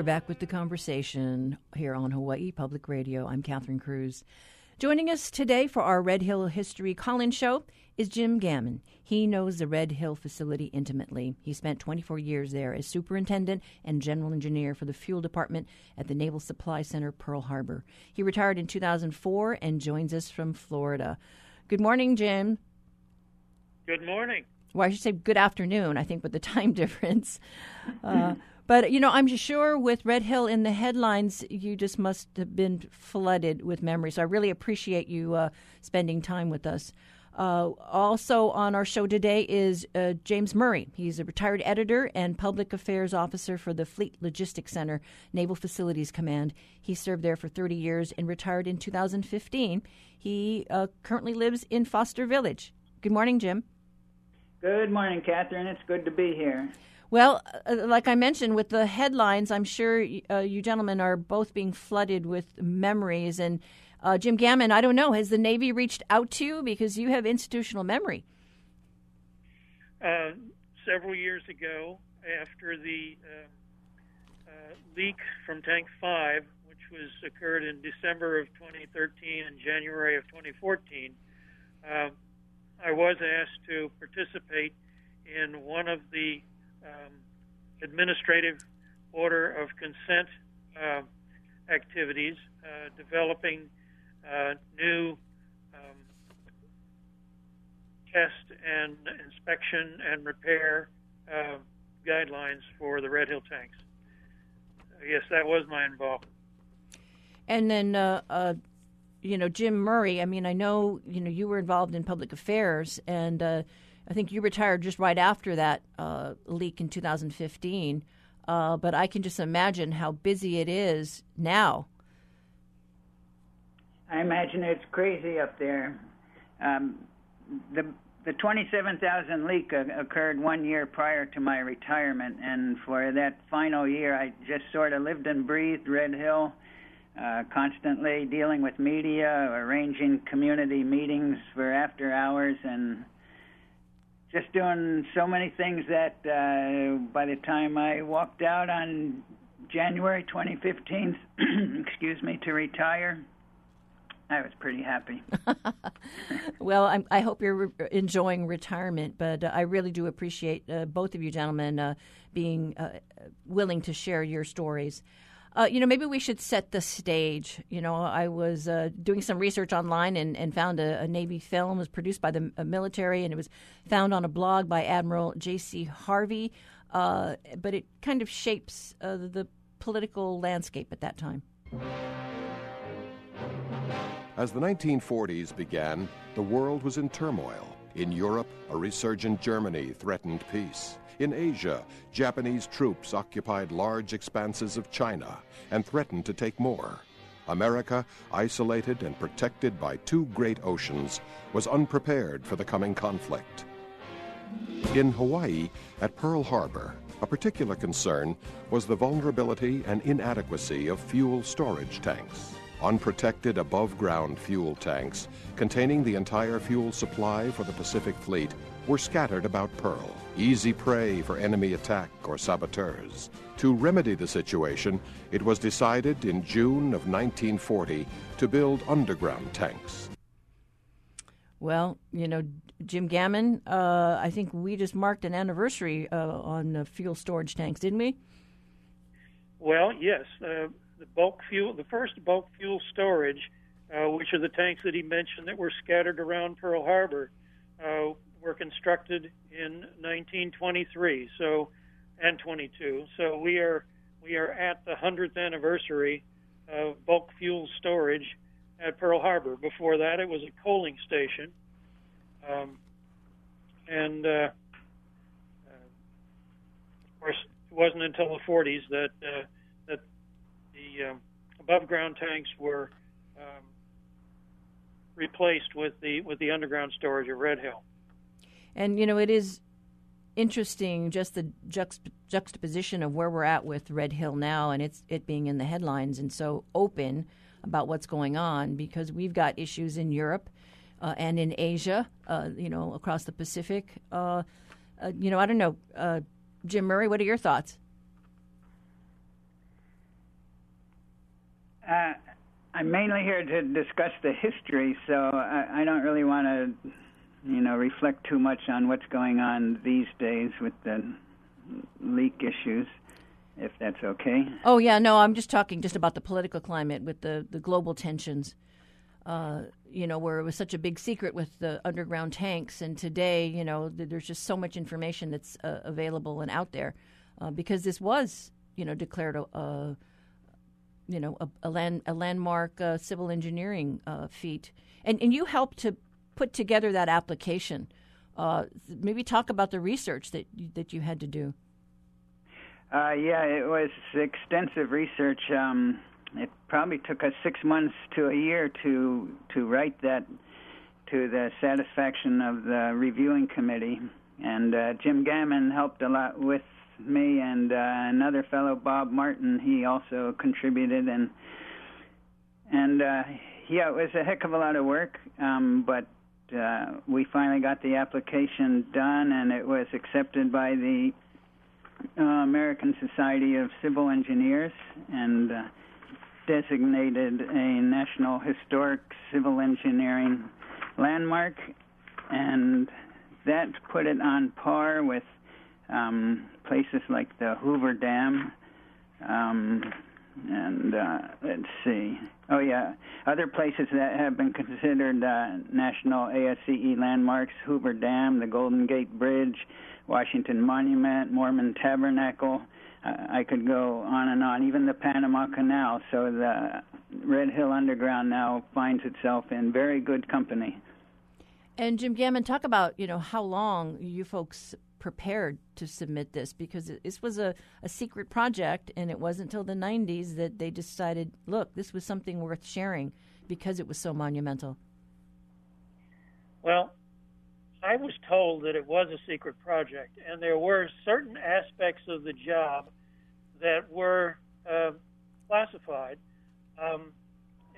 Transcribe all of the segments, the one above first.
Are back with the conversation here on Hawaii Public Radio. I'm Catherine Cruz. Joining us today for our Red Hill History call in show is Jim Gammon. He knows the Red Hill facility intimately. He spent 24 years there as superintendent and general engineer for the fuel department at the Naval Supply Center, Pearl Harbor. He retired in 2004 and joins us from Florida. Good morning, Jim. Good morning. Well, I should say good afternoon, I think, with the time difference. Uh, but, you know, I'm sure with Red Hill in the headlines, you just must have been flooded with memories. So I really appreciate you uh, spending time with us. Uh, also on our show today is uh, James Murray. He's a retired editor and public affairs officer for the Fleet Logistics Center, Naval Facilities Command. He served there for 30 years and retired in 2015. He uh, currently lives in Foster Village. Good morning, Jim. Good morning, Catherine. It's good to be here. Well, uh, like I mentioned, with the headlines, I'm sure uh, you gentlemen are both being flooded with memories. And uh, Jim Gammon, I don't know, has the Navy reached out to you because you have institutional memory? Uh, several years ago, after the uh, uh, leak from Tank 5, which was occurred in December of 2013 and January of 2014, I was asked to participate in one of the um, administrative order of consent uh, activities, uh, developing uh, new um, test and inspection and repair uh, guidelines for the Red Hill tanks. Yes, that was my involvement. And then, uh, uh, you know, Jim Murray. I mean, I know you know you were involved in public affairs, and I think you retired just right after that uh, leak in 2015. Uh, but I can just imagine how busy it is now. I imagine it's crazy up there. Um, the the 27,000 leak occurred one year prior to my retirement, and for that final year, I just sort of lived and breathed Red Hill, uh, constantly dealing with media, arranging community meetings for after hours, and just doing so many things that uh, by the time I walked out on January 2015, excuse me, to retire, I was pretty happy. well, I'm, i hope you're re- enjoying retirement, but uh, I really do appreciate uh, both of you gentlemen uh, being uh, willing to share your stories. Uh, you know, maybe we should set the stage. You know, I was uh, doing some research online and, and found a, a, Navy film. Was produced by the military and it was found on a blog by Admiral J.C. Harvey. Uh, but it kind of shapes uh, the political landscape at that time. As the 1940s began, the world was in turmoil. In Europe, a resurgent Germany threatened peace. In Asia, Japanese troops occupied large expanses of China and threatened to take more. America, isolated and protected by two great oceans, was unprepared for the coming conflict. In Hawaii, at Pearl Harbor, a particular concern was the vulnerability and inadequacy of fuel storage tanks. Unprotected above ground fuel tanks containing the entire fuel supply for the Pacific Fleet were scattered about Pearl, easy prey for enemy attack or saboteurs. To remedy the situation, it was decided in June of 1940 to build underground tanks. Well, you know, Jim Gammon, uh, I think we just marked an anniversary uh, on uh, fuel storage tanks, didn't we? Well, yes. Uh, the bulk fuel, the first bulk fuel storage, uh, which are the tanks that he mentioned that were scattered around Pearl Harbor, uh, were constructed in 1923. So, and 22. So we are we are at the 100th anniversary of bulk fuel storage at Pearl Harbor. Before that, it was a coaling station, um, and uh, uh, of course, it wasn't until the 40s that uh, that the um, above ground tanks were um, replaced with the with the underground storage at Red Hill. And you know, it is interesting just the juxt- juxtaposition of where we're at with Red Hill now, and it's it being in the headlines and so open about what's going on because we've got issues in Europe uh, and in Asia, uh, you know, across the Pacific. Uh, uh you know, I don't know, uh, Jim Murray. What are your thoughts? Uh, I'm mainly here to discuss the history, so I, I don't really want to, you know, reflect too much on what's going on these days with the leak issues, if that's okay. Oh yeah, no, I'm just talking just about the political climate with the the global tensions. Uh, you know, where it was such a big secret with the underground tanks, and today, you know, there's just so much information that's uh, available and out there uh, because this was, you know, declared a, a you know, a, a, land, a landmark uh, civil engineering uh, feat, and and you helped to put together that application. Uh, maybe talk about the research that that you had to do. Uh, yeah, it was extensive research. Um, it probably took us six months to a year to to write that to the satisfaction of the reviewing committee, and uh, Jim Gammon helped a lot with me and uh, another fellow, Bob Martin. He also contributed, and and uh, yeah, it was a heck of a lot of work. Um, but uh, we finally got the application done, and it was accepted by the uh, American Society of Civil Engineers, and. Uh, designated a National Historic Civil Engineering Landmark, and that put it on par with um, places like the Hoover Dam. Um, and uh, let's see. Oh yeah, other places that have been considered uh, national ASCE landmarks: Hoover Dam, the Golden Gate Bridge, Washington Monument, Mormon Tabernacle. Uh, I could go on and on. Even the Panama Canal. So the Red Hill Underground now finds itself in very good company. And Jim Gammon, talk about you know how long you folks prepared to submit this because this was a, a secret project and it wasn't until the 90s that they decided look this was something worth sharing because it was so monumental. Well i was told that it was a secret project and there were certain aspects of the job that were uh, classified. Um,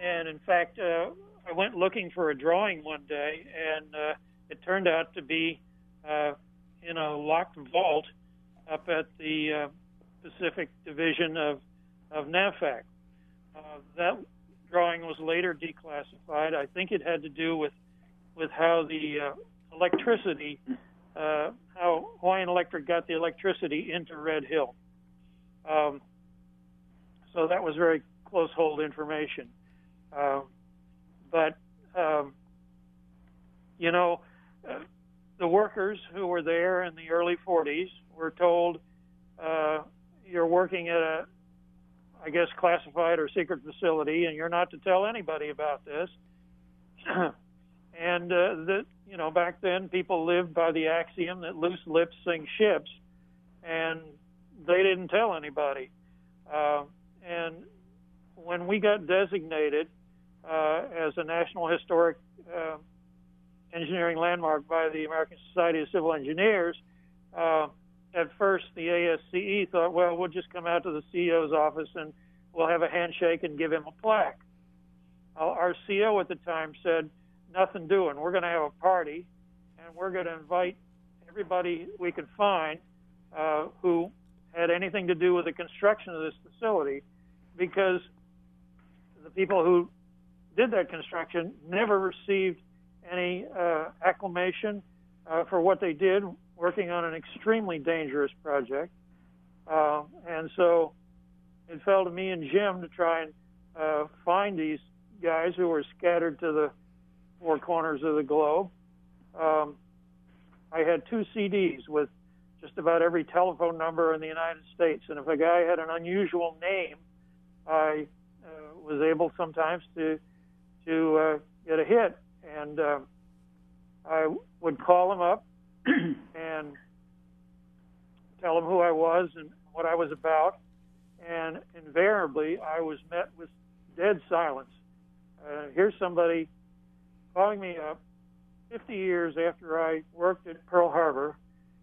and in fact uh, i went looking for a drawing one day and uh, it turned out to be uh, in a locked vault up at the uh, Pacific Division of, of NAVFAC. Uh, that drawing was later declassified. I think it had to do with with how the uh, electricity, uh, how Hawaiian Electric got the electricity into Red Hill. Um, so that was very close hold information. Uh, but um, you know, uh, the workers who were there in the early 40s were told, uh, you're working at a, I guess, classified or secret facility, and you're not to tell anybody about this. and uh, that, you know, back then people lived by the axiom that loose lips sink ships, and they didn't tell anybody. Uh, and when we got designated uh, as a National Historic uh, engineering landmark by the American Society of Civil Engineers, uh, at first the ASCE thought, well, we'll just come out to the CEO's office and we'll have a handshake and give him a plaque. Our CEO at the time said, nothing doing. We're going to have a party and we're going to invite everybody we could find uh, who had anything to do with the construction of this facility because the people who did that construction never received any uh, acclamation uh, for what they did, working on an extremely dangerous project. Uh, and so it fell to me and Jim to try and uh, find these guys who were scattered to the four corners of the globe. Um, I had two CDs with just about every telephone number in the United States, and if a guy had an unusual name, I uh, was able sometimes to to uh, get a hit and uh, I would call him up and tell him who I was and what I was about, and invariably I was met with dead silence. Uh, here's somebody calling me up 50 years after I worked at Pearl Harbor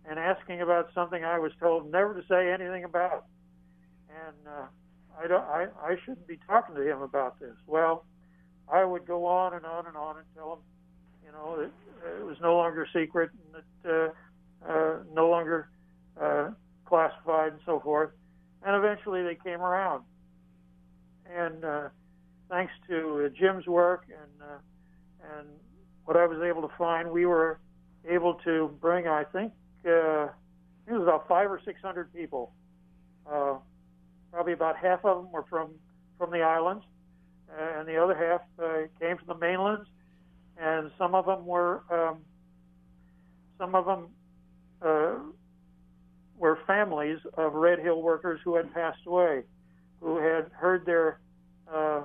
and asking about something I was told never to say anything about. And uh, I, don't, I, I shouldn't be talking to him about this. Well, I would go on and on and on and tell them, you know, that it was no longer secret and that uh, uh, no longer uh, classified and so forth. And eventually they came around. And uh, thanks to uh, Jim's work and uh, and what I was able to find, we were able to bring, I think, uh, it was about five or six hundred people. Uh, probably about half of them were from from the islands, and the other half uh, came from the mainlands, and some of them were um, some of them uh, were families of Red Hill workers who had passed away, who had heard their uh,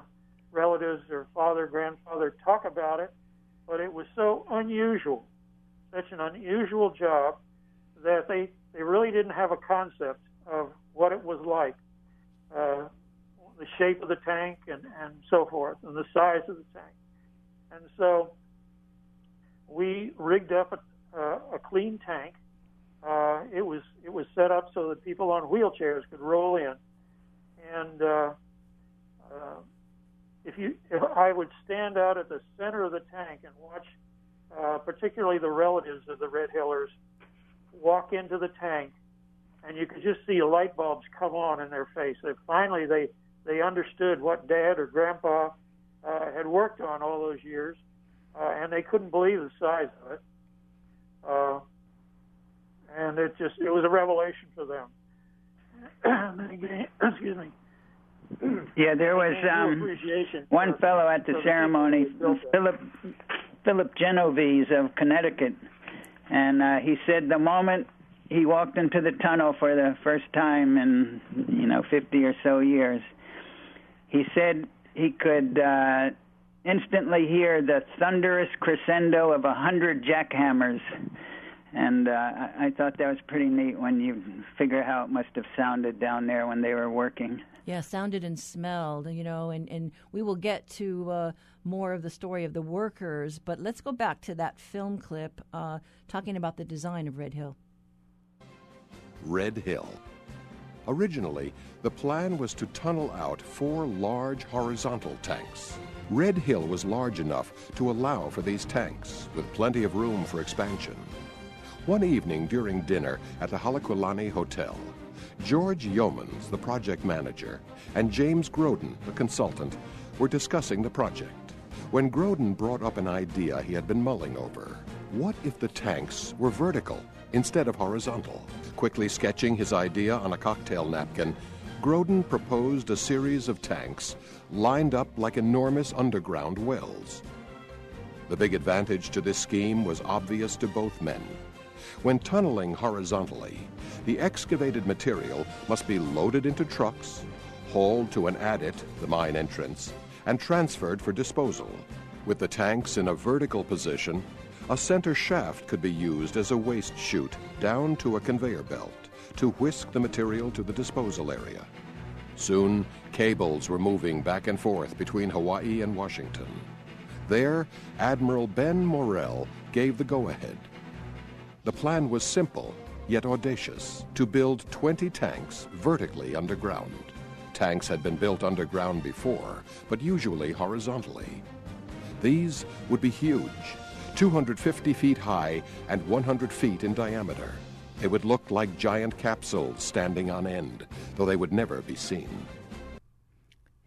relatives, their father, grandfather talk about it, but it was so unusual, such an unusual job that they they really didn't have a concept of what it was like, uh, the shape of the tank and, and so forth, and the size of the tank. And so we rigged up a, uh, a clean tank. Uh, it was it was set up so that people on wheelchairs could roll in, and uh, uh, if you if I would stand out at the center of the tank and watch, uh, particularly the relatives of the Red Hillers walk into the tank, and you could just see light bulbs come on in their face. They finally they they understood what Dad or Grandpa uh, had worked on all those years, uh, and they couldn't believe the size of it. Uh, and it just it was a revelation for them. Excuse me. Yeah, there was um, one fellow at the ceremony, Philip Philip Genovese of Connecticut and uh, he said the moment he walked into the tunnel for the first time in you know 50 or so years, he said he could uh, instantly hear the thunderous crescendo of a hundred jackhammers. And uh, I, I thought that was pretty neat when you figure how it must have sounded down there when they were working. Yeah, sounded and smelled, you know, and, and we will get to uh, more of the story of the workers, but let's go back to that film clip uh, talking about the design of Red Hill. Red Hill. Originally, the plan was to tunnel out four large horizontal tanks. Red Hill was large enough to allow for these tanks, with plenty of room for expansion. One evening during dinner at the Halekulani Hotel, George Yeomans, the project manager, and James Groden, the consultant, were discussing the project when Groden brought up an idea he had been mulling over. What if the tanks were vertical instead of horizontal? Quickly sketching his idea on a cocktail napkin, Groden proposed a series of tanks lined up like enormous underground wells. The big advantage to this scheme was obvious to both men. When tunneling horizontally, the excavated material must be loaded into trucks, hauled to an adit, the mine entrance, and transferred for disposal. With the tanks in a vertical position, a center shaft could be used as a waste chute down to a conveyor belt to whisk the material to the disposal area. Soon, cables were moving back and forth between Hawaii and Washington. There, Admiral Ben Moreell gave the go ahead. The plan was simple, yet audacious to build 20 tanks vertically underground. Tanks had been built underground before, but usually horizontally. These would be huge, 250 feet high and 100 feet in diameter. They would look like giant capsules standing on end, though they would never be seen.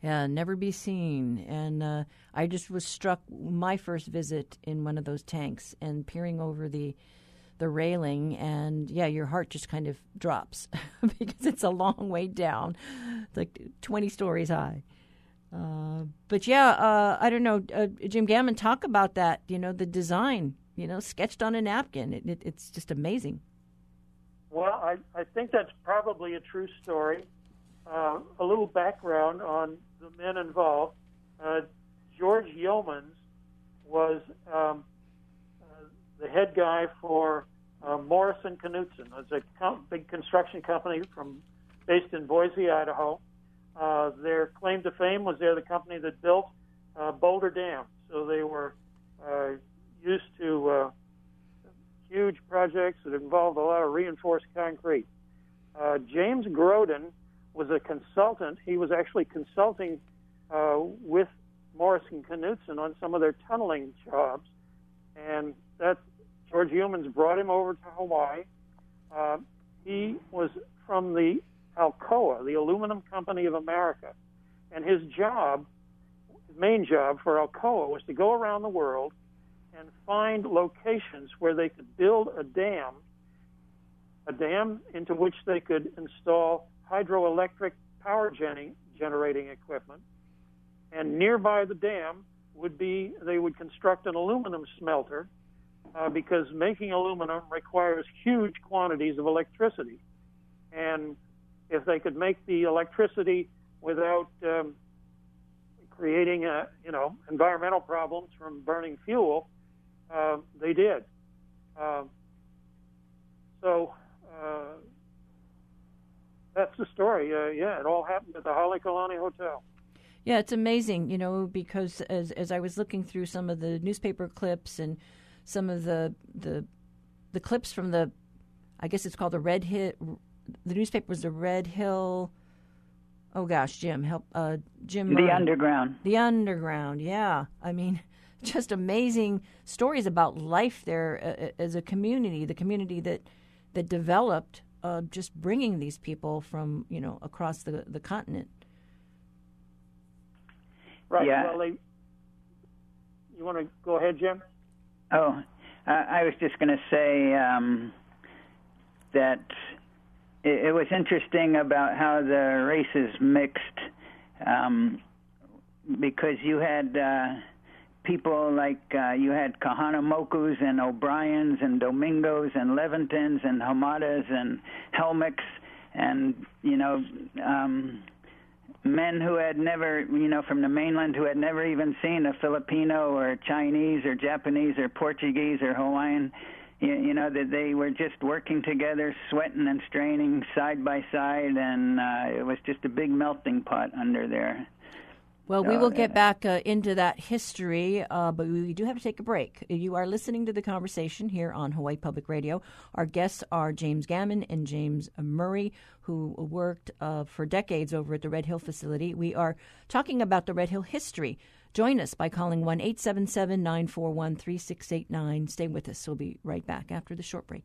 Yeah, never be seen. And uh, I just was struck my first visit in one of those tanks and peering over the the railing, and yeah, your heart just kind of drops because it's a long way down, it's like 20 stories high. Uh, but yeah, uh, I don't know, uh, Jim Gammon, talk about that. You know, the design. You know, sketched on a napkin. It, it, it's just amazing. Well, I, I think that's probably a true story. Uh, a little background on the men involved. Uh, George Yeomans was um, the head guy for uh, Morrison Knudsen. It's a com- big construction company from based in Boise, Idaho. Uh, their claim to fame was they're the company that built uh, Boulder Dam. So they were uh, used to uh, huge projects that involved a lot of reinforced concrete. Uh, James Groden was a consultant. He was actually consulting uh, with Morrison Knudsen on some of their tunneling jobs, and that George Yeomans brought him over to Hawaii. Uh, he was from the Alcoa, the Aluminum Company of America, and his job, main job for Alcoa was to go around the world and find locations where they could build a dam, a dam into which they could install hydroelectric power generating equipment. And nearby the dam would be they would construct an aluminum smelter uh, because making aluminum requires huge quantities of electricity. And if they could make the electricity without um, creating, a, you know, environmental problems from burning fuel, uh, they did. Uh, so uh, that's the story. Uh, yeah, it all happened at the Halekulani Hotel. Yeah, it's amazing, you know, because as as I was looking through some of the newspaper clips and some of the the the clips from the, I guess it's called the Red Hill. The newspaper was the Red Hill. Oh gosh, Jim, help, uh, Jim. The Underground. The Underground. Yeah, I mean, just amazing stories about life there uh, as a community. The community that that developed, uh, just bringing these people from you know across the the continent. Right. Yeah. Well, they, you want to go ahead, Jim? Oh, uh, I was just going to say um, that it, it, was interesting about how the races mixed um, because you had uh, people like uh, you had Kahanamokus and O'Briens and Domingos and Levintons and Hamadas and Helmicks and you know. Um, men who had never, you know, from the mainland who had never even seen a Filipino or Chinese or Japanese or Portuguese or Hawaiian, you, you know, that they were just working together, sweating and straining side by side, and uh, it was just a big melting pot under there. Well, we will get back uh, into that history, uh, but we do have to take a break. You are listening to the conversation here on Hawaii Public Radio. Our guests are James Gammon and James Murray, who worked uh, for decades over at the Red Hill facility. We are talking about the Red Hill history. Join us by calling 1 877 941 3689. Stay with us. We'll be right back after the short break.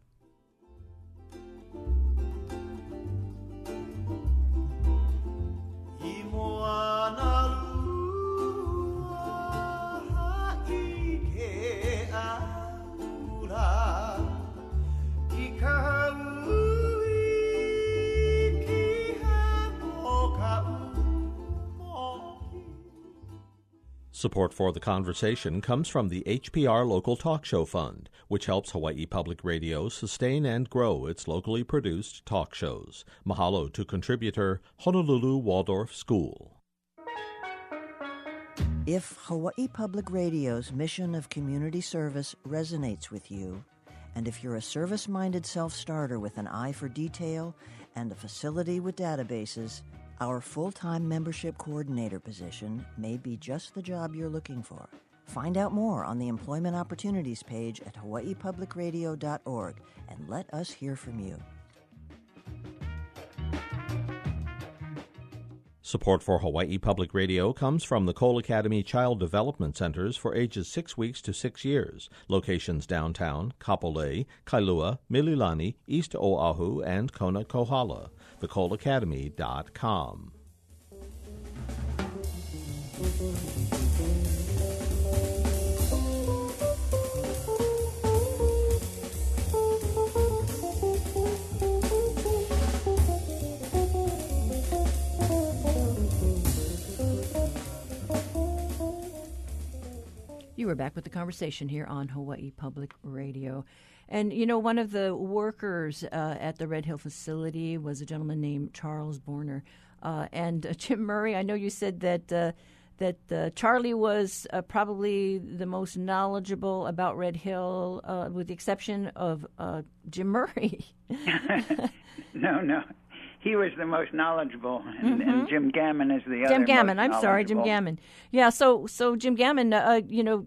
Support for the conversation comes from the HPR Local Talk Show Fund, which helps Hawaii Public Radio sustain and grow its locally produced talk shows. Mahalo to contributor Honolulu Waldorf School. If Hawaii Public Radio's mission of community service resonates with you, and if you're a service minded self starter with an eye for detail and a facility with databases, our full time membership coordinator position may be just the job you're looking for. Find out more on the Employment Opportunities page at hawaiipublicradio.org and let us hear from you. Support for Hawaii Public Radio comes from the Cole Academy Child Development Centers for ages 6 weeks to 6 years. Locations downtown, Kapolei, Kailua, Mililani, East Oahu, and Kona Kohala thecoleacademy.com. You are back with the conversation here on Hawaii Public Radio. And, you know, one of the workers uh, at the Red Hill facility was a gentleman named Charles Borner. Uh, and uh, Jim Murray, I know you said that uh, that uh, Charlie was uh, probably the most knowledgeable about Red Hill, with the exception of Jim Murray. no, no. He was the most knowledgeable, and, mm-hmm. and Jim Gammon is the Jim other. Jim Gammon. I'm sorry, Jim Gammon. Yeah. So, so Jim Gammon, uh, uh, you know,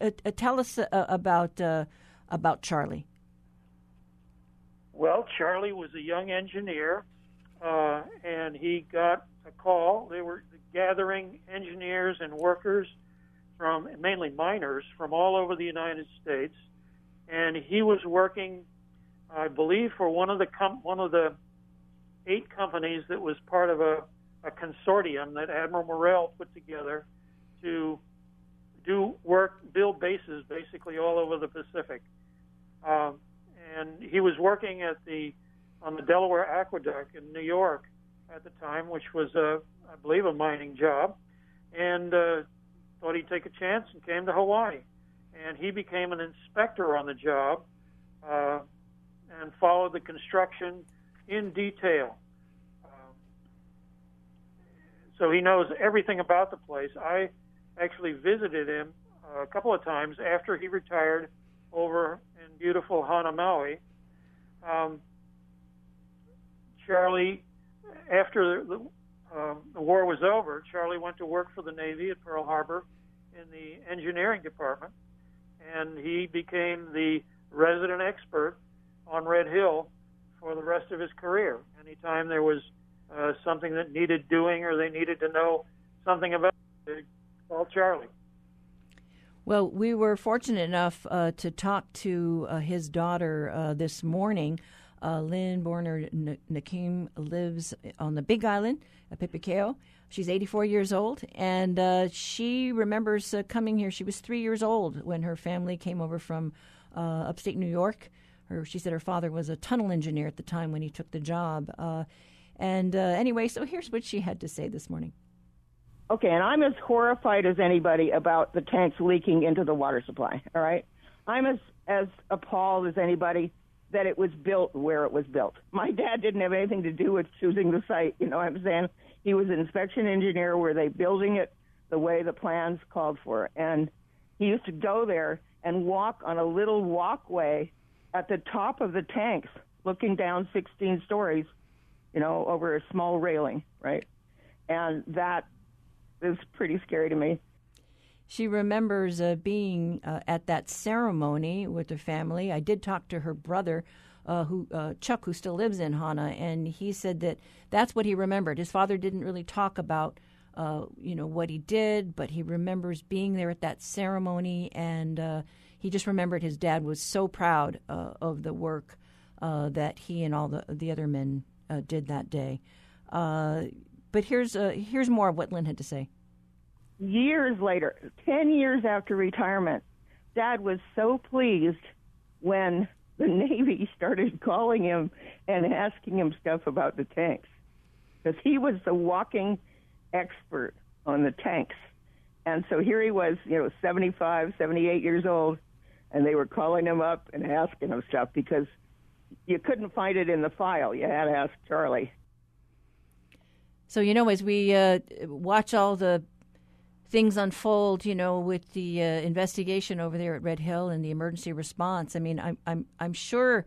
uh, tell us about about Charlie? Well, Charlie was a young engineer, uh, and he got a call. They were gathering engineers and workers from mainly miners from all over the United States, and he was working, I believe, for one of the com- one of the eight companies that was part of a, a consortium that Admiral Moreell put together to do work, build bases basically all over the Pacific. Um, and he was working at the on the Delaware Aqueduct in New York at the time, which was a, I believe, a mining job, and uh, thought he'd take a chance and came to Hawaii. And he became an inspector on the job uh, and followed the construction in detail. Um, so he knows everything about the place. I actually visited him a couple of times after he retired over in beautiful Hana Maui. Um, Charlie, after the, uh, the war was over, Charlie went to work for the Navy at Pearl Harbor in the engineering department, and he became the resident expert on Red Hill for the rest of his career. Anytime there was uh, something that needed doing or they needed to know something about they called Charlie. Well, we were fortunate enough uh, to talk to uh, his daughter uh, this morning. Uh, Lynn Borner Nakim lives on the Big Island at Papaikou. She's 84 years old, and uh, she remembers coming here. She was three years old when her family came over from upstate New York. Her, she said her father was a tunnel engineer at the time when he took the job. Uh, and uh, anyway, so here's what she had to say this morning. Okay, and I'm as horrified as anybody about the tanks leaking into the water supply. All right, I'm as as appalled as anybody that it was built where it was built. My dad didn't have anything to do with choosing the site. You know what I'm saying? He was an inspection engineer. Were they building it the way the plans called for? And he used to go there and walk on a little walkway at the top of the tanks, looking down 16 stories, you know, over a small railing, right? And that is pretty scary to me. She remembers uh, being uh, at that ceremony with her family. I did talk to her brother, uh, who uh, Chuck, who still lives in Hana, and he said that that's what he remembered. His father didn't really talk about, uh, you know, what he did, but he remembers being there at that ceremony, and uh, he just remembered his dad was so proud uh, of the work uh, that he and all the the other men uh, did that day. But here's uh, here's more of what Lynn had to say. Years later, ten years after retirement, Dad was so pleased when the Navy started calling him and asking him stuff about the tanks, because he was the walking expert on the tanks. And so here he was, you know, 75, 78 years old, and they were calling him up and asking him stuff because you couldn't find it in the file. You had to ask Charlie. So, you know, as we uh, watch all the things unfold, you know, with the uh, investigation over there at Red Hill and the emergency response, I mean, I'm, I'm, I'm sure,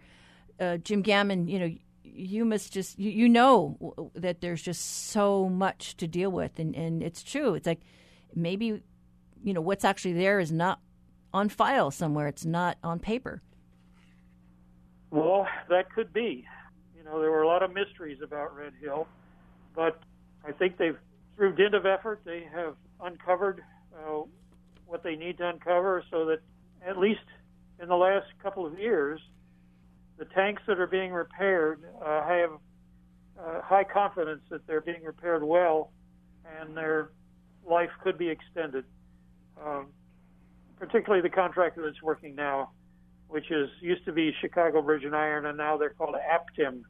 uh, Jim Gammon, you know, you must just, you, you know that there's just so much to deal with. And, and it's true. It's like maybe, you know, what's actually there is not on file somewhere, it's not on paper. Well, that could be. You know, there were a lot of mysteries about Red Hill, but I think they've, through dint of effort, they have uncovered uh, what they need to uncover so that at least in the last couple of years, the tanks that are being repaired uh, have uh, high confidence that they're being repaired well and their life could be extended. Um, particularly the contractor that's working now, which is used to be Chicago Bridge and Iron, and now they're called Aptim,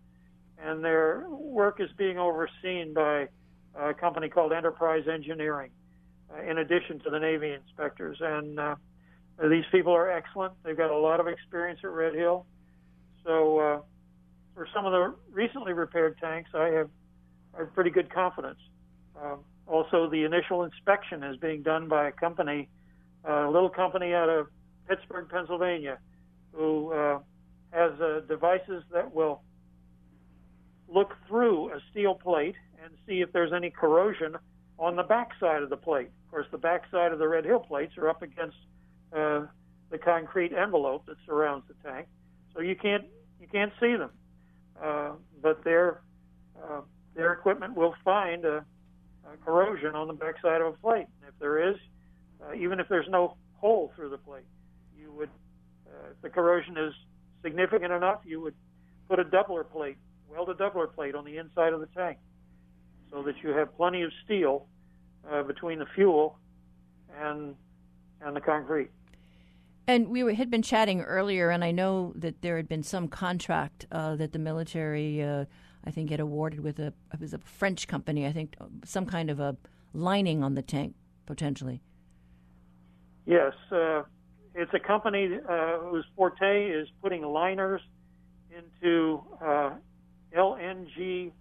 and their work is being overseen by a company called Enterprise Engineering, uh, in addition to the Navy inspectors. And uh, these people are excellent. They've got a lot of experience at Red Hill. So uh, for some of the recently repaired tanks, I have, I have pretty good confidence. Um, also, the initial inspection is being done by a company, a little company out of Pittsburgh, Pennsylvania, who uh, has uh, devices that will look through a steel plate and see if there's any corrosion on the backside of the plate. Of course, the backside of the Red Hill plates are up against uh, the concrete envelope that surrounds the tank, so you can't you can't see them. Uh, but their uh, their equipment will find a, a corrosion on the backside of a plate. If there is, uh, even if there's no hole through the plate, you would, uh, if the corrosion is significant enough, you would put a doubler plate, weld a doubler plate on the inside of the tank so that you have plenty of steel uh, between the fuel and and the concrete. And we were, had been chatting earlier, and I know that there had been some contract uh, that the military, uh, I think, had awarded with a it was a French company. I think some kind of a lining on the tank potentially. Yes, uh, it's a company uh, whose forte is putting liners into uh, LNG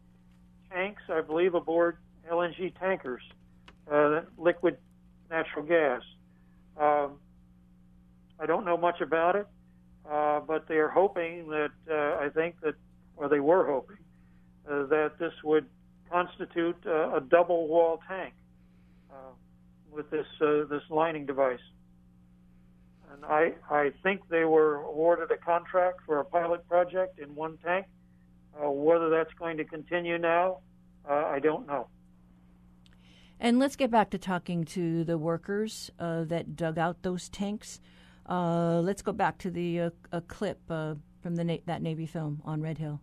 tanks, I believe, aboard LNG tankers, uh, liquid natural gas. Um, I don't know much about it, uh, but they are hoping that uh, I think that, or they were hoping that this would constitute a double wall tank with this this lining device. And I I think they were awarded a contract for a pilot project in one tank. Uh, whether that's going to continue now, uh, I don't know. And let's get back to talking to the workers uh, that dug out those tanks. Uh, let's go back to the uh, a clip uh, from the Na- that Navy film on Red Hill.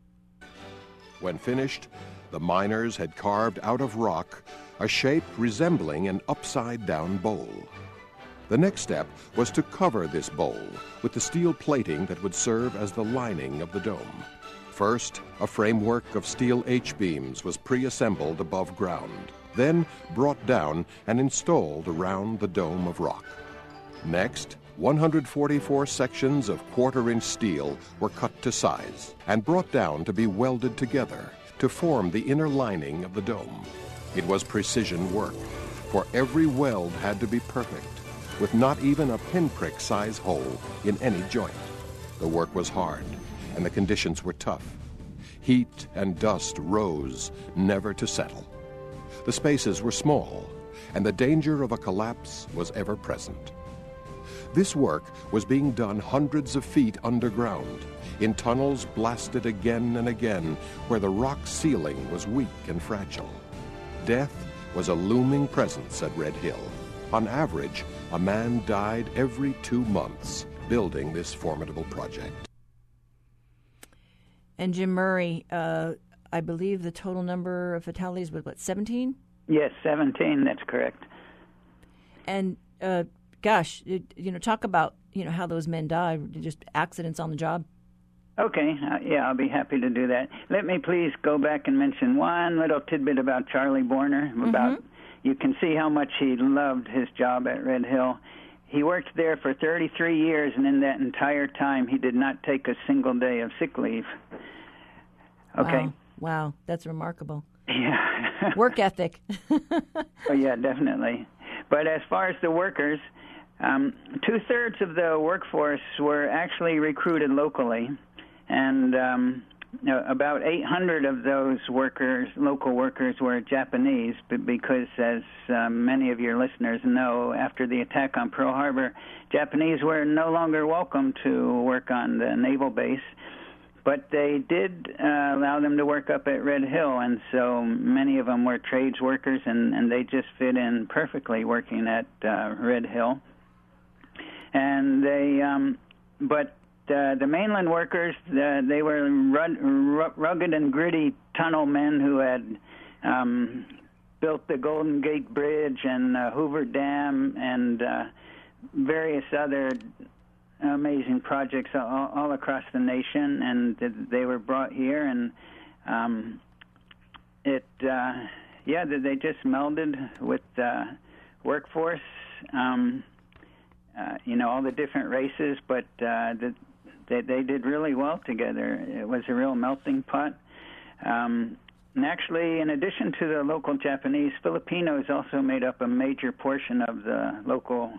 When finished, the miners had carved out of rock a shape resembling an upside down bowl. The next step was to cover this bowl with the steel plating that would serve as the lining of the dome. First, a framework of steel H beams was pre assembled above ground, then brought down and installed around the dome of rock. Next, 144 sections of quarter inch steel were cut to size and brought down to be welded together to form the inner lining of the dome. It was precision work, for every weld had to be perfect, with not even a pinprick size hole in any joint. The work was hard, and the conditions were tough. Heat and dust rose, never to settle. The spaces were small, and the danger of a collapse was ever present. This work was being done hundreds of feet underground, in tunnels blasted again and again, where the rock ceiling was weak and fragile. Death was a looming presence at Red Hill. On average, a man died every two months building this formidable project. And Jim Murray, uh, I believe the total number of fatalities was what, 17? Yes, 17, that's correct. And uh, gosh, it, you know, talk about you know how those men died, just accidents on the job. Okay, uh, yeah, I'll be happy to do that. Let me please go back and mention one little tidbit about Charlie Borner. About Mm-hmm. You can see how much he loved his job at Red Hill. He worked there for 33 years, and in that entire time, he did not take a single day of sick leave. Okay. Wow, wow that's remarkable. Yeah. Work ethic. Oh, yeah, definitely. But as far as the workers, um, two thirds of the workforce were actually recruited locally, and um, about 800 of those workers, local workers, were Japanese. Because, as um, many of your listeners know, after the attack on Pearl Harbor, Japanese were no longer welcome to work on the naval base but they did uh, allow them to work up at Red Hill, and so many of them were trades workers, and, and they just fit in perfectly working at uh, Red Hill. And they, um, but uh, the mainland workers, uh, they were rud- rugged and gritty tunnel men who had um, built the Golden Gate Bridge and uh, Hoover Dam and uh, various other amazing projects all, all across the nation, and they were brought here, and um, it, uh, yeah, they just melded with uh, workforce. Um, uh, you know all the different races, but uh, the, they they did really well together. It was a real melting pot. Um, and actually, in addition to the local Japanese, Filipinos also made up a major portion of the local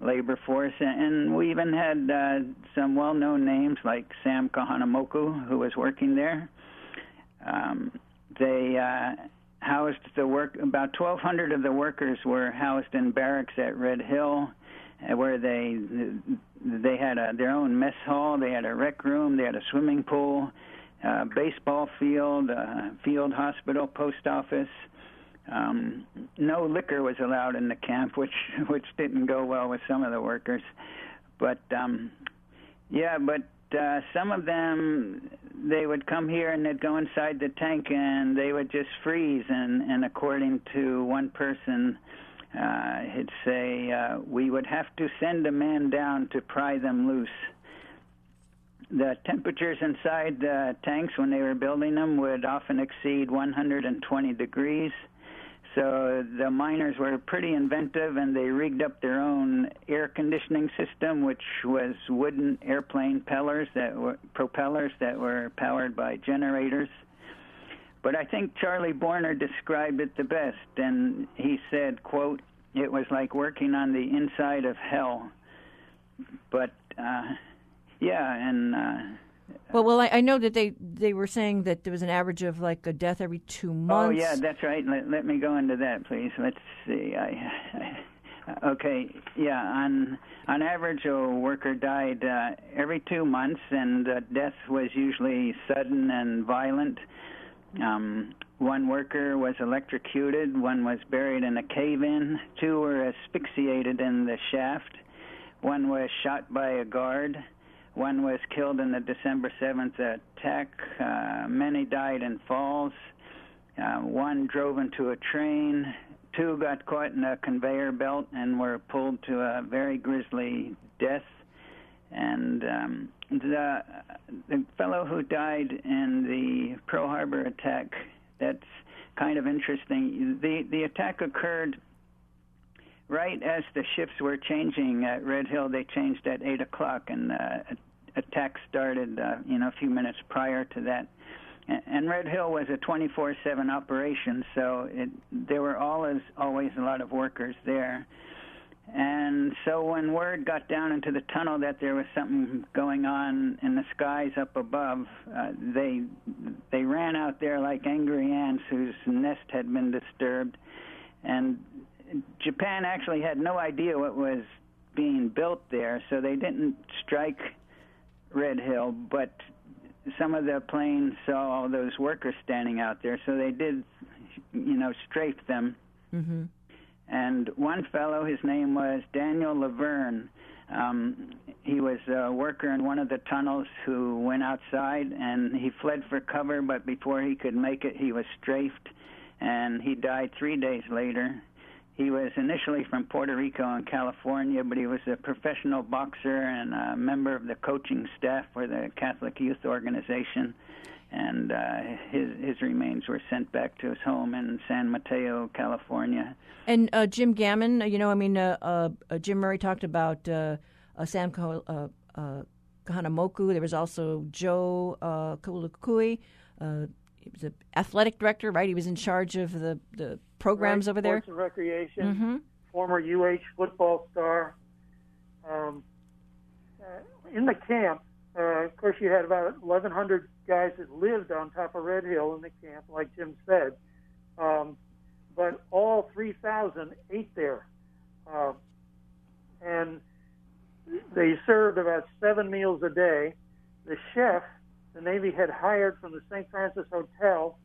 labor force, and we even had uh, some well-known names like Sam Kahanamoku, who was working there. Um, they uh, housed the work. About 1,200 of the workers were housed in barracks at Red Hill, uh, where they they had a, their own mess hall. They had a rec room. They had a swimming pool, uh, baseball field, uh, field hospital, post office. Um, no liquor was allowed in the camp, which which didn't go well with some of the workers. But um, yeah, but uh, some of them they would come here and they'd go inside the tank and they would just freeze. And and according to one person, uh, he'd say, uh, We would have to send a man down to pry them loose. The temperatures inside the tanks when they were building them would often exceed 120 degrees. So the miners were pretty inventive and they rigged up their own air conditioning system, which was wooden airplane that were, propellers that were powered by generators. But I think Charlie Boerner described it the best, and he said, "quote It was like working on the inside of hell." But uh, yeah, and uh, well, well, I, I, know that they they were saying that there was an average of like a death every two months. Oh yeah, that's right. Let, let me go into that, please. Let's see. I, I, okay, yeah. On on average, a worker died uh, every two months, and uh, death was usually sudden and violent. Um, one worker was electrocuted, one was buried in a cave in, two were asphyxiated in the shaft, one was shot by a guard, one was killed in the December 7th attack, uh, many died in falls, uh, one drove into a train, two got caught in a conveyor belt and were pulled to a very grisly death. And um, the the fellow who died in the Pearl Harbor attack, that's kind of interesting. The the attack occurred right as the ships were changing at Red Hill. They changed at eight o'clock, and the uh, attack started, uh, you know, a few minutes prior to that. And Red Hill was a 24/7 operation, so it, there were always always a lot of workers there. And so when word got down into the tunnel that there was something going on in the skies up above, uh, they they ran out there like angry ants whose nest had been disturbed. And Japan actually had no idea what was being built there, so they didn't strike Red Hill, but some of the planes saw all those workers standing out there, so they did, you know, strafe them. Mm-hmm. And one fellow, his name was Daniel Laverne. Um, he was a worker in one of the tunnels who went outside and he fled for cover, but before he could make it, he was strafed and he died three days later. He was initially from Puerto Rico and California, but he was a professional boxer and a member of the coaching staff for the Catholic Youth Organization and uh, his his remains were sent back to his home in San Mateo, California. And uh, Jim Gammon, you know, I mean, uh, uh, uh Jim Murray talked about uh, Sam Kahanamoku. There was also Joe uh, Kaulukukui. he was an athletic director, right? He was in charge of the, the programs right, over there. Sports and recreation. Mm-hmm. Former UH football star. Um, in the camp, of course, you had about 1,100 guys that lived on top of Red Hill in the camp, like Jim said. Um, but all 3,000 ate there. Uh, and they served about seven meals a day. The chef, the Navy had hired from the St. Francis Hotel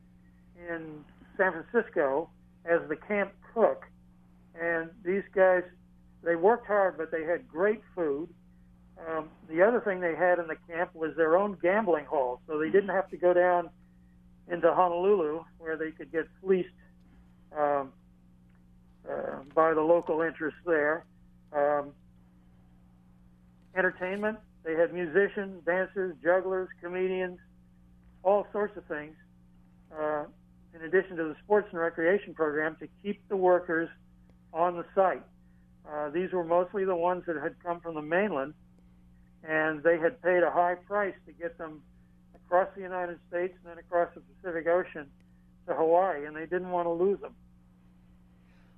in San Francisco as the camp cook. And these guys, they worked hard, but they had great food. Um, the other thing they had in the camp was their own gambling hall, so they didn't have to go down into Honolulu where they could get fleeced um, uh, by the local interests there. Um, entertainment, they had musicians, dancers, jugglers, comedians, all sorts of things. Uh, in addition to the sports and recreation program, to keep the workers on the site. Uh, these were mostly the ones that had come from the mainland and they had paid a high price to get them across the United States and then across the Pacific Ocean to Hawaii, and they didn't want to lose them.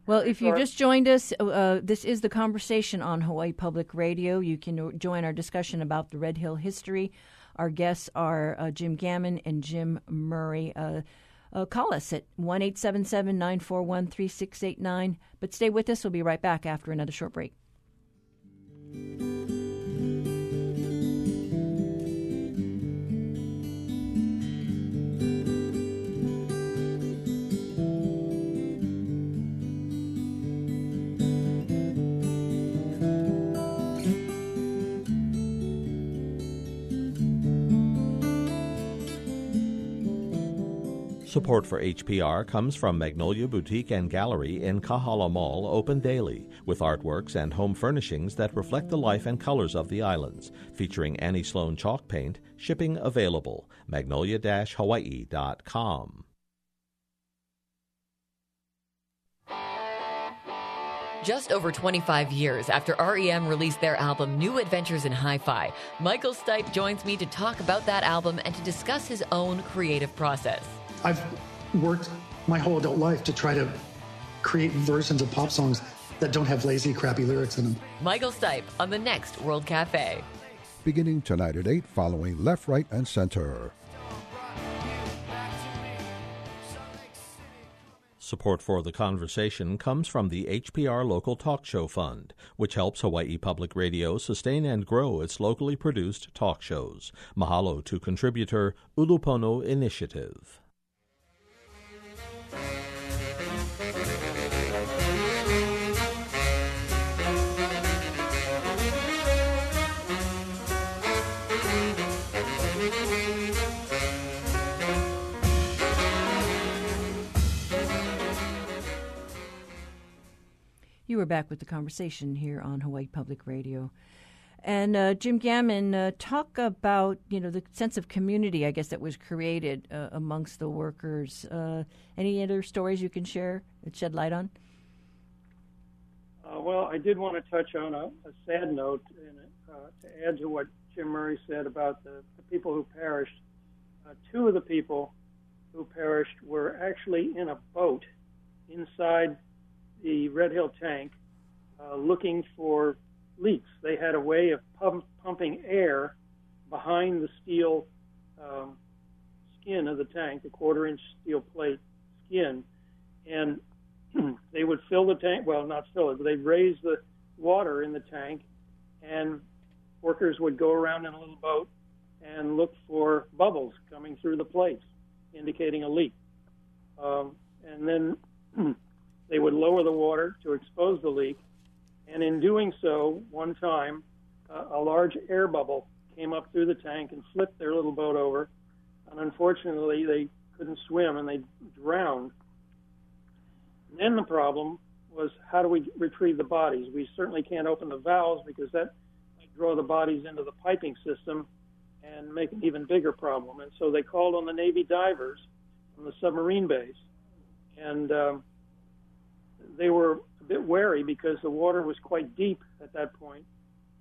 Well, if you just joined us, uh, this is the conversation on Hawaii Public Radio. You can join our discussion about the Red Hill history. Our guests are uh, Jim Gammon and Jim Murray. Uh, uh call us at 1 877 941 3689. But stay with us. We'll be right back after another short break. Support for HPR comes from Magnolia Boutique and Gallery in Kahala Mall, open daily, with artworks and home furnishings that reflect the life and colors of the islands. Featuring Annie Sloan chalk paint, shipping available. magnolia-hawaii.com. Just over 25 years after REM released their album New Adventures in Hi Fi, Michael Stipe joins me to talk about that album and to discuss his own creative process. I've worked my whole adult life to try to create versions of pop songs that don't have lazy, crappy lyrics in them. Michael Stipe on the next World Cafe. Beginning tonight at 8, following Left, Right, and Center. Support for the conversation comes from the HPR Local Talk Show Fund, which helps Hawaii Public Radio sustain and grow its locally produced talk shows. Mahalo to contributor Ulupono Initiative. You are back with the conversation here on Hawaii Public Radio. And uh, Jim Gammon, uh, talk about you know the sense of community, I guess that was created uh, amongst the workers. Uh, any other stories you can share that shed light on? Uh, well, I did want to touch on a, a sad note uh, to add to what Jim Murray said about the, the people who perished. two of the people who perished were actually in a boat inside the Red Hill tank looking for leaks. They had a way of pump, pumping air behind the steel um, skin of the tank, the quarter inch steel plate skin, and they would fill the tank. Well, not fill it, but they'd raise the water in the tank, and workers would go around in a little boat and look for bubbles coming through the plates, indicating a leak. Um, and then they would lower the water to expose the leak, and in doing so, one time, uh, a large air bubble came up through the tank and flipped their little boat over. And unfortunately, they couldn't swim and they drowned. And then the problem was how do we retrieve the bodies? We certainly can't open the valves because that might draw the bodies into the piping system and make an even bigger problem. And so they called on the Navy divers from the submarine base. And um, they were bit wary because the water was quite deep at that point,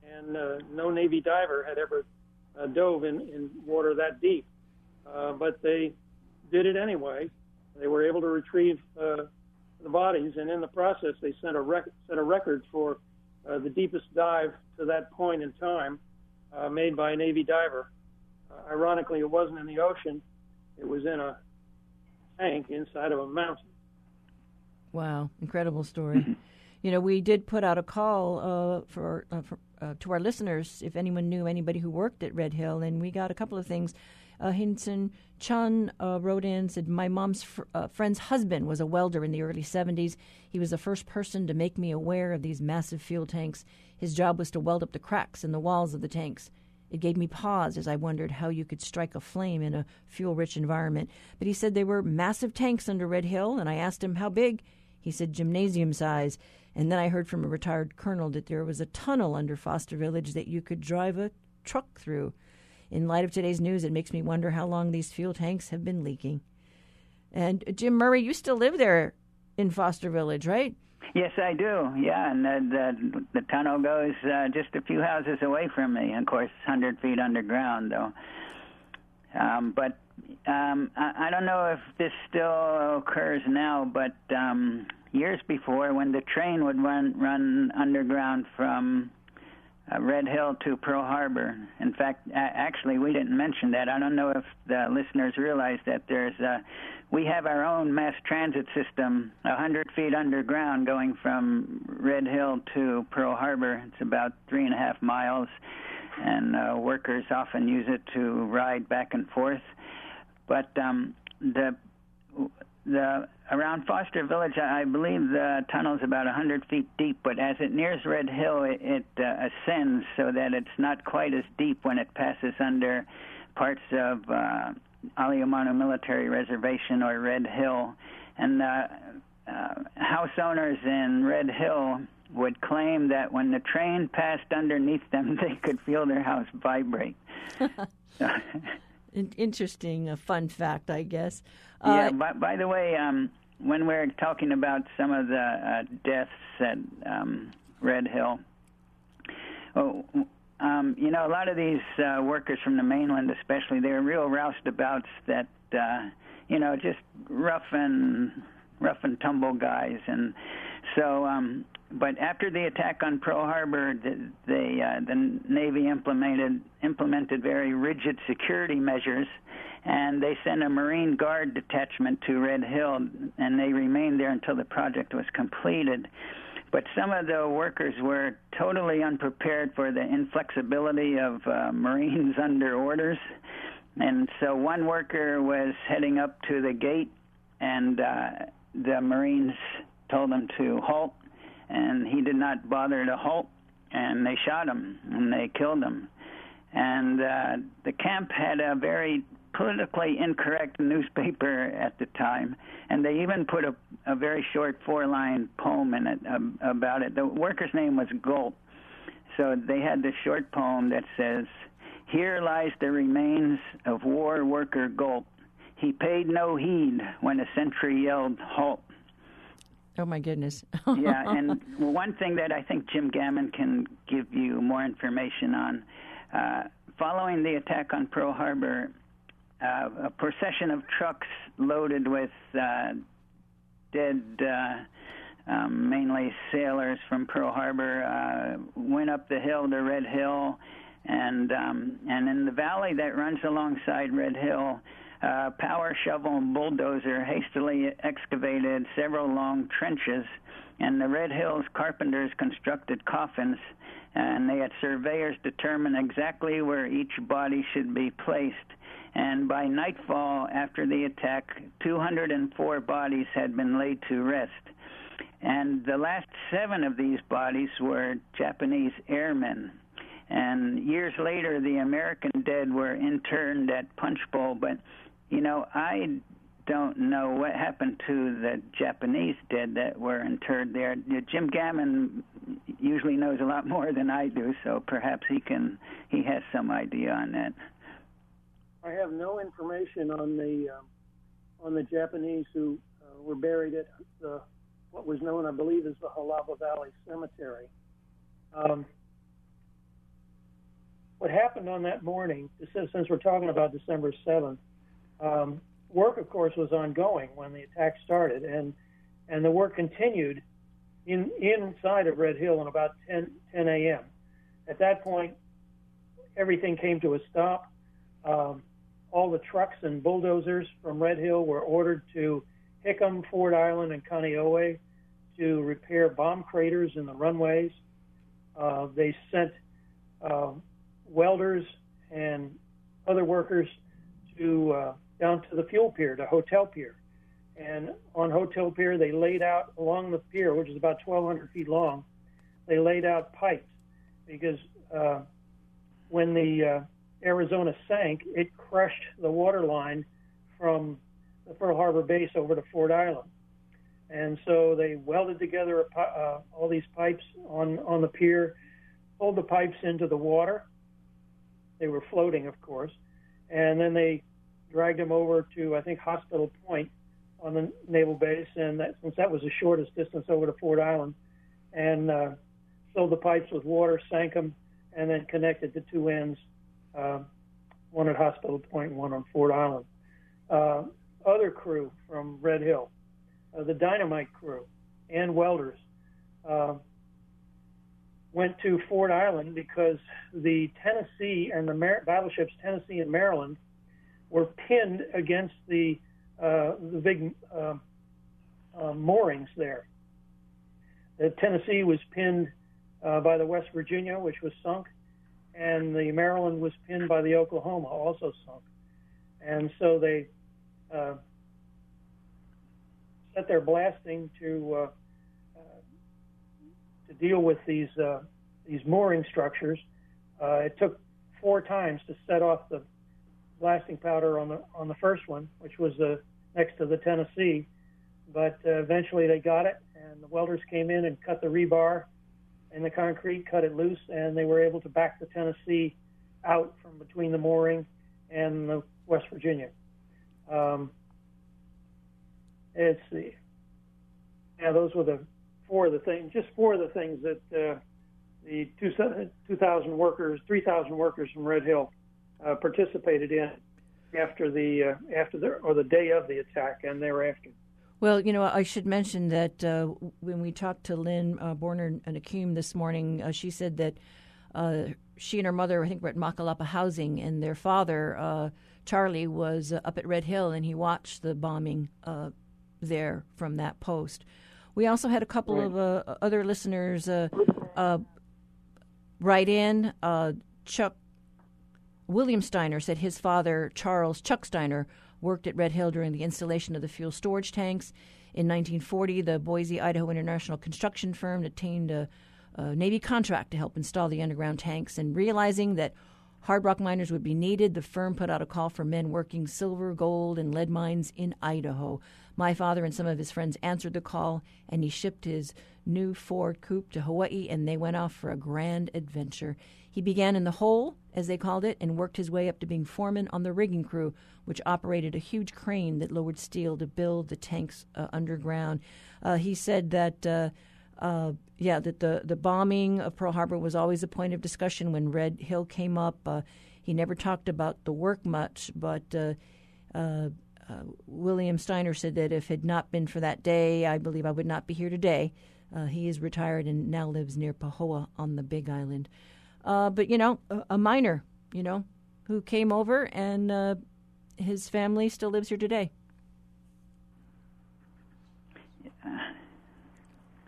and uh, no Navy diver had ever uh, dove in, in water that deep. Uh, but they did it anyway. They were able to retrieve uh, the bodies, and in the process, they set a, rec- set a record for uh, the deepest dive to that point in time uh, made by a Navy diver. Uh, ironically, it wasn't in the ocean, it was in a tank inside of a mountain. Wow, incredible story. Mm-hmm. you know, we did put out a call uh, for, uh, for uh, to our listeners if anyone knew anybody who worked at Red Hill, and we got a couple of things. Uh, Hinson Chun uh, wrote in said my mom's fr- uh, friend's husband was a welder in the early 70s. He was the first person to make me aware of these massive fuel tanks. His job was to weld up the cracks in the walls of the tanks. It gave me pause as I wondered how you could strike a flame in a fuel rich environment. But he said they were massive tanks under Red Hill, and I asked him how big. He said gymnasium size. And then I heard from a retired colonel that there was a tunnel under Foster Village that you could drive a truck through. In light of today's news, it makes me wonder how long these fuel tanks have been leaking. And uh, Jim Murray, you still live there in Foster Village, right? Yes, I do. Yeah, and the the, the tunnel goes uh, just a few houses away from me. Of course, hundred feet underground, though. Um, but um, I, I don't know if this still occurs now, but um, years before, when the train would run run underground from uh, Red Hill to Pearl Harbor. In fact, a- actually, we didn't mention that. I don't know if the listeners realize that there's a, we have our own mass transit system, a hundred feet underground, going from Red Hill to Pearl Harbor. It's about three and a half miles, and uh, workers often use it to ride back and forth. But um, the the around Foster Village, I believe the tunnel is about 100 feet deep, but as it nears Red Hill, it, it uh, ascends so that it's not quite as deep when it passes under parts of uh, Aliamanu Military Reservation or Red Hill, and uh, uh, house owners in Red Hill would claim that when the train passed underneath them, they could feel their house vibrate. Interesting, a fun fact, I guess. yeah. Uh, by, by, the way, um, when we're talking about some of the uh, deaths at um, Red Hill, oh, um, you know, a lot of these uh, workers from the mainland, especially, they're real roustabouts that, uh, you know, just rough and rough and tumble guys, and so. Um, but after the attack on Pearl Harbor, the the, uh, the Navy implemented implemented very rigid security measures, and they sent a Marine Guard detachment to Red Hill, and they remained there until the project was completed. But some of the workers were totally unprepared for the inflexibility of uh, Marines under orders. And so one worker was heading up to the gate, and uh, the Marines told him to halt, and he did not bother to halt, and they shot him and they killed him. And uh, the camp had a very politically incorrect newspaper at the time, and they even put a, a very short four-line poem in it um, about it. The worker's name was Gulp, so they had this short poem that says, "Here lies the remains of war worker Gulp. He paid no heed when a sentry yelled halt." Oh my goodness. yeah, and one thing that I think Jim Gammon can give you more information on. Uh, following the attack on Pearl Harbor, uh, a procession of trucks loaded with uh, dead, uh, um, mainly sailors from Pearl Harbor, uh, went up the hill to Red Hill, and um, and in the valley that runs alongside Red Hill. Uh, power shovel and bulldozer hastily excavated several long trenches, and the Red Hills carpenters constructed coffins, and they had surveyors determine exactly where each body should be placed and by nightfall after the attack, 204 bodies had been laid to rest. And the last seven of these bodies were Japanese airmen. And years later, the American dead were interned at Punchbowl. But, you know, I don't know what happened to the Japanese dead that were interred there. Jim Gammon usually knows a lot more than I do, so perhaps he can he has some idea on that. I have no information on the um, on the Japanese who uh, were buried at the what was known, I believe, as the Halawa Valley Cemetery. Um, what happened on that morning, since we're talking about December 7th, um, work, of course, was ongoing when the attack started, and and the work continued in inside of Red Hill at about 10, 10 a.m. At that point, everything came to a stop. Um, all the trucks and bulldozers from Red Hill were ordered to Hickam, Ford Island, and Kaneohe to repair bomb craters in the runways. Uh, they sent uh, welders and other workers to uh, down to the fuel pier, to Hotel Pier. And on Hotel Pier, they laid out along the pier, which is about 1,200 feet long, they laid out pipes because uh, when the uh, Arizona sank, it crushed the water line from the Pearl Harbor base over to Ford Island. And so they welded together uh, all these pipes on, on the pier, pulled the pipes into the water. They were floating, of course. And then they dragged them over to, I think, Hospital Point on the naval base. And that, since that was the shortest distance over to Ford Island, and uh, filled the pipes with water, sank them, and then connected the two ends uh, one at Hospital Point, one on Ford Island. Uh, other crew from Red Hill, uh, the dynamite crew, and welders uh, went to Ford Island because the Tennessee and the Mar- battleships Tennessee and Maryland were pinned against the uh, the big uh, moorings there. The Tennessee was pinned by the West Virginia, which was sunk, and the Maryland was pinned by the Oklahoma, also sunk. And so they uh, set their blasting to uh, uh, to deal with these uh, these mooring structures. Uh, it took four times to set off the blasting powder on the on the first one, which was uh, next to the Tennessee. But uh, eventually they got it, and the welders came in and cut the rebar and the concrete, cut it loose, and they were able to back the Tennessee out from between the mooring and the West Virginia. Um, it's the yeah, those were the four of the things, just four of the things that uh, the 2,000 workers, 3,000 workers from Red Hill uh, participated in after the uh, after the or the day of the attack and thereafter. Well, you know, I should mention that uh, when we talked to Lynn uh, Borner and Akim this morning, uh, she said that uh, she and her mother, I think, were at Makalapa Housing, and their father, uh, Charlie, was uh, up at Red Hill, and he watched the bombing uh, there from that post. We also had a couple right. of uh, other listeners uh, write in. Chuck William Steiner said his father, Charles Chuck Steiner, worked at Red Hill during the installation of the fuel storage tanks. In 1940, the Boise, Idaho International Construction Firm obtained a, a Navy contract to help install the underground tanks, and realizing that hard rock miners would be needed, the firm put out a call for men working silver, gold, and lead mines in Idaho. My father and some of his friends answered the call, and he shipped his new Ford coupe to Hawaii, and they went off for a grand adventure. He began in the hole, as they called it, and worked his way up to being foreman on the rigging crew, which operated a huge crane that lowered steel to build the tanks uh, underground. Uh, he said that. Uh, uh, yeah, that the, the bombing of Pearl Harbor was always a point of discussion when Red Hill came up. Uh, he never talked about the work much, but uh, William Steiner said that if it had not been for that day, I believe I would not be here today. He is retired and now lives near Pahoa on the Big Island. Uh, but, you know, a, a, miner, you know, who came over and uh, his family still lives here today.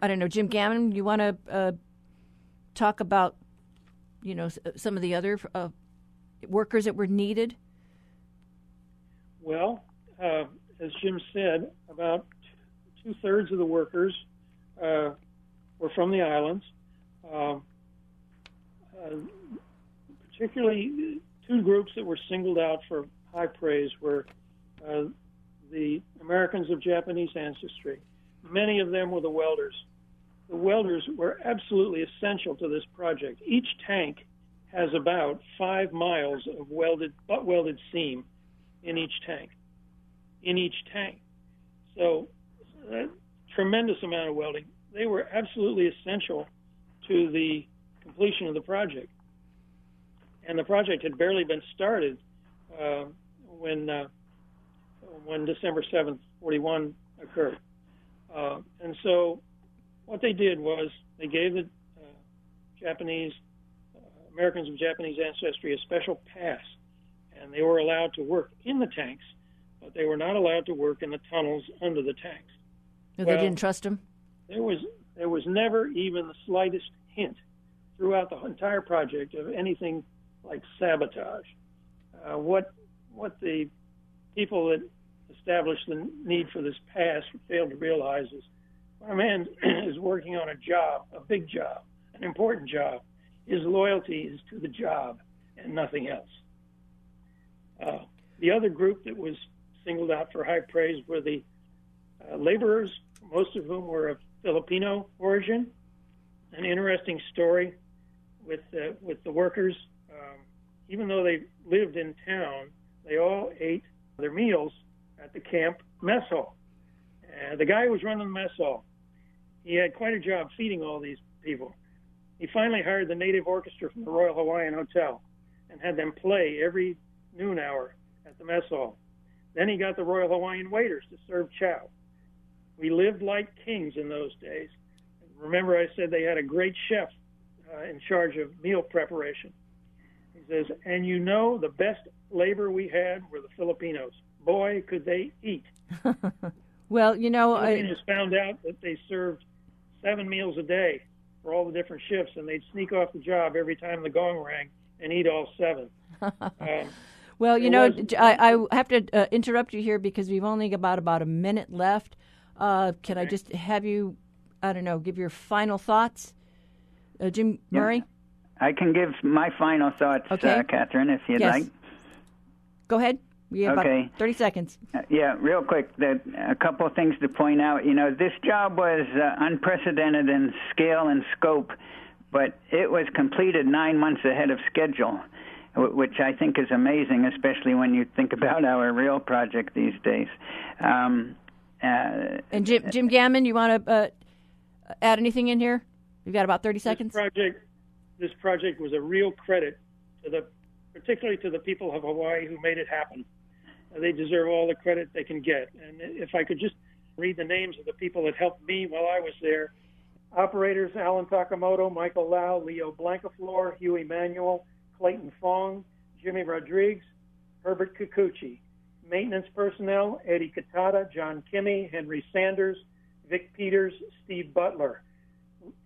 I don't know, Jim Gammon, you want to uh, talk about, you know, some of the other uh, workers that were needed? Well, uh, as Jim said, about two thirds of the workers uh, were from the islands. Uh, uh, particularly, two groups that were singled out for high praise were uh, the Americans of Japanese ancestry. Many of them were the welders. The welders were absolutely essential to this project. Each tank has about five miles of welded butt welded seam in each tank in each tank. So, a tremendous amount of welding. They were absolutely essential to the completion of the project. And the project had barely been started uh, when uh, when December 7th, 41 occurred. Uh, and so, what they did was they gave the uh, Japanese uh, Americans of Japanese ancestry a special pass, and they were allowed to work in the tanks but they were not allowed to work in the tunnels under the tanks. No, well, they didn't trust them. There was there was never even the slightest hint throughout the entire project of anything like sabotage. Uh, what what the people that established the need for this pass failed to realize is when a man is working on a job, a big job, an important job, his loyalty is to the job and nothing else. Uh, the other group that was singled out for high praise were the uh, laborers, most of whom were of Filipino origin. An interesting story with uh, with the workers. Um, even though they lived in town, they all ate their meals at the camp mess hall. The guy who was running the mess hall, he had quite a job feeding all these people. He finally hired the native orchestra from the Royal Hawaiian Hotel and had them play every noon hour at the mess hall. Then he got the Royal Hawaiian waiters to serve chow. We lived like kings in those days. Remember, I said they had a great chef uh, in charge of meal preparation. He says, and you know, the best labor we had were the Filipinos. Boy, could they eat. well, you know, I just found out that they served seven meals a day for all the different shifts, and they'd sneak off the job every time the gong rang and eat all seven. um, well, you know, I, I, have to uh, interrupt you here because we've only about about a minute left. Uh, can I just have you, I don't know, give your final thoughts, uh, Jim Murray? I can give my final thoughts, uh. Catherine, if you'd yes. like. Go ahead. We have Okay. about 30 seconds. Uh, yeah, real quick. The, a couple of things to point out. You know, this job was uh, unprecedented in scale and scope, but it was completed nine months ahead of schedule, wh- which I think is amazing, especially when you think about our real project these days. Um, uh, And Jim, Jim Gammon, you want to uh, add anything in here? We've got about 30 seconds. This project, this project was a real credit to the, particularly to the people of Hawaii who made it happen. They deserve all the credit they can get. And if I could just read the names of the people that helped me while I was there. Operators Alan Takamoto, Michael Lau, Leo Blancaflor, Hugh Emanuel, Clayton Fong, Jimmy Rodriguez, Herbert Kikuchi. Maintenance personnel Eddie Katada, John Kimmy, Henry Sanders, Vic Peters, Steve Butler.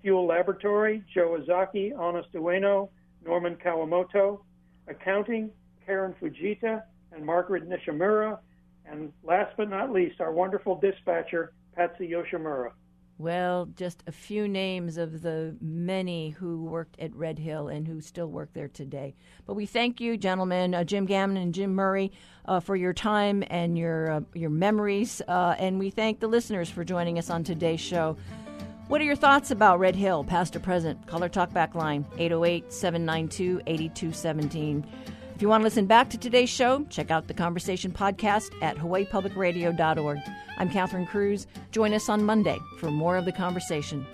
Fuel Laboratory, Joe Ozaki, Honest Ueno, Norman Kawamoto. Accounting, Karen Fujita and Margaret Nishimura. And last but not least, our wonderful dispatcher, Patsy Yoshimura. Well, just a few names of the many who worked at Red Hill and who still work there today. But we thank you, gentlemen, uh, Jim Gammon and Jim Murray, uh, for your time and your uh, your memories. Uh, and we thank the listeners for joining us on today's show. What are your thoughts about Red Hill, past or present? Color Talk Back line 808 792 8217. If you want to listen back to today's show, check out the Conversation podcast at hawaiipublicradio.org. I'm Catherine Cruz. Join us on Monday for more of the conversation.